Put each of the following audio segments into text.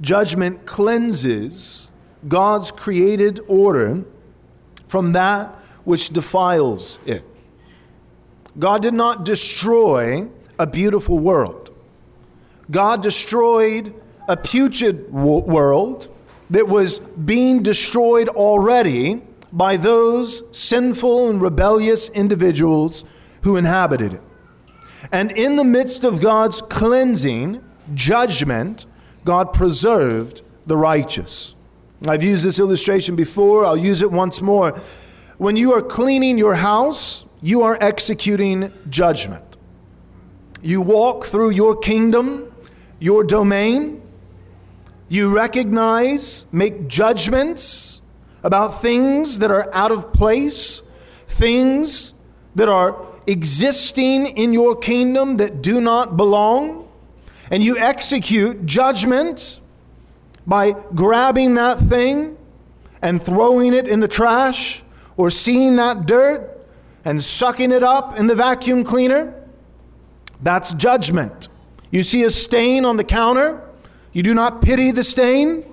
Judgment cleanses God's created order from that which defiles it. God did not destroy a beautiful world. God destroyed a putrid world that was being destroyed already by those sinful and rebellious individuals who inhabited it. And in the midst of God's cleansing, judgment, God preserved the righteous. I've used this illustration before, I'll use it once more. When you are cleaning your house, you are executing judgment. You walk through your kingdom, your domain. You recognize, make judgments about things that are out of place, things that are existing in your kingdom that do not belong and you execute judgment by grabbing that thing and throwing it in the trash or seeing that dirt and sucking it up in the vacuum cleaner, that's judgment. You see a stain on the counter, you do not pity the stain,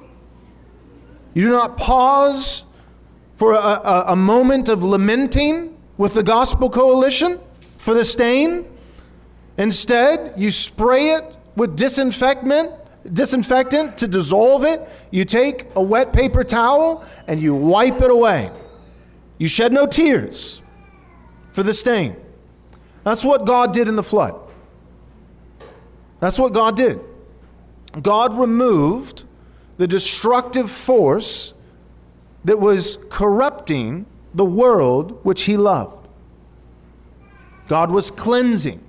you do not pause for a, a, a moment of lamenting with the Gospel Coalition for the stain. Instead, you spray it with disinfectant, disinfectant to dissolve it. You take a wet paper towel and you wipe it away. You shed no tears for the stain. That's what God did in the flood. That's what God did. God removed the destructive force that was corrupting the world which he loved. God was cleansing.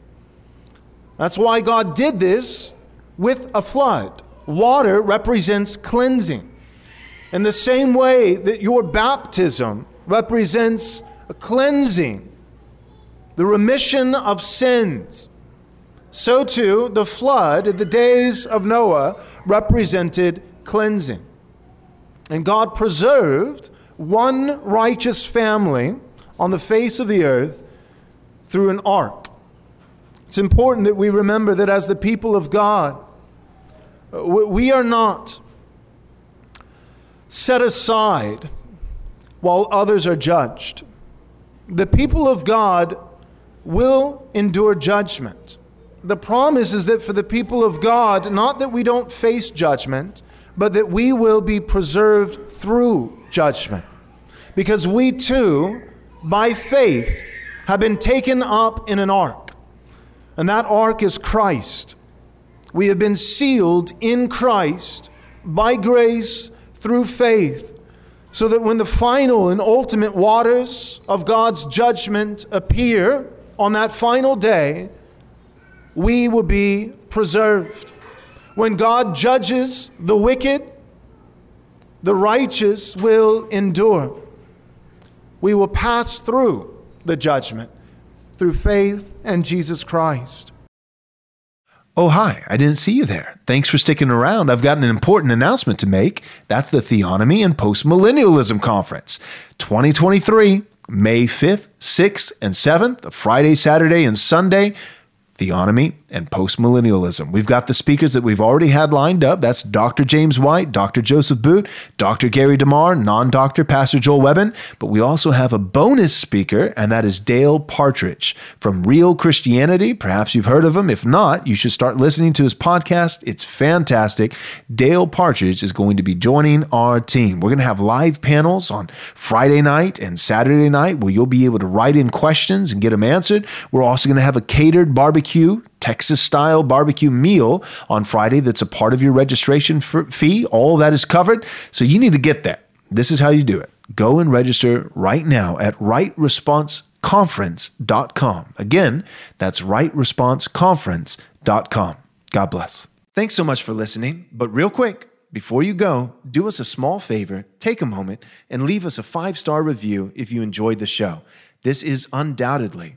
That's why God did this with a flood. Water represents cleansing. In the same way that your baptism represents a cleansing, the remission of sins, so too the flood in the days of Noah represented cleansing. And God preserved one righteous family on the face of the earth through an ark. It's important that we remember that as the people of God, we are not set aside while others are judged. The people of God will endure judgment. The promise is that for the people of God, not that we don't face judgment, but that we will be preserved through judgment. Because we too, by faith, have been taken up in an ark and that ark is Christ. We have been sealed in Christ by grace through faith, so that when the final and ultimate waters of God's judgment appear on that final day, we will be preserved. When God judges the wicked, the righteous will endure. We will pass through the judgment through faith and Jesus Christ. Oh, hi, I didn't see you there. Thanks for sticking around. I've got an important announcement to make. That's the Theonomy and Postmillennialism Conference 2023, May 5th, 6th, and 7th, Friday, Saturday, and Sunday theonomy, and postmillennialism. We've got the speakers that we've already had lined up. That's Dr. James White, Dr. Joseph Boot, Dr. Gary DeMar, non doctor Pastor Joel Webbon. But we also have a bonus speaker, and that is Dale Partridge from Real Christianity. Perhaps you've heard of him. If not, you should start listening to his podcast. It's fantastic. Dale Partridge is going to be joining our team. We're going to have live panels on Friday night and Saturday night where you'll be able to write in questions and get them answered. We're also going to have a catered barbecue barbecue, Texas style barbecue meal on Friday that's a part of your registration fee. All that is covered. So you need to get that. This is how you do it. Go and register right now at rightresponseconference.com. Again, that's rightresponseconference.com. God bless. Thanks so much for listening. But real quick, before you go, do us a small favor, take a moment, and leave us a five star review if you enjoyed the show. This is undoubtedly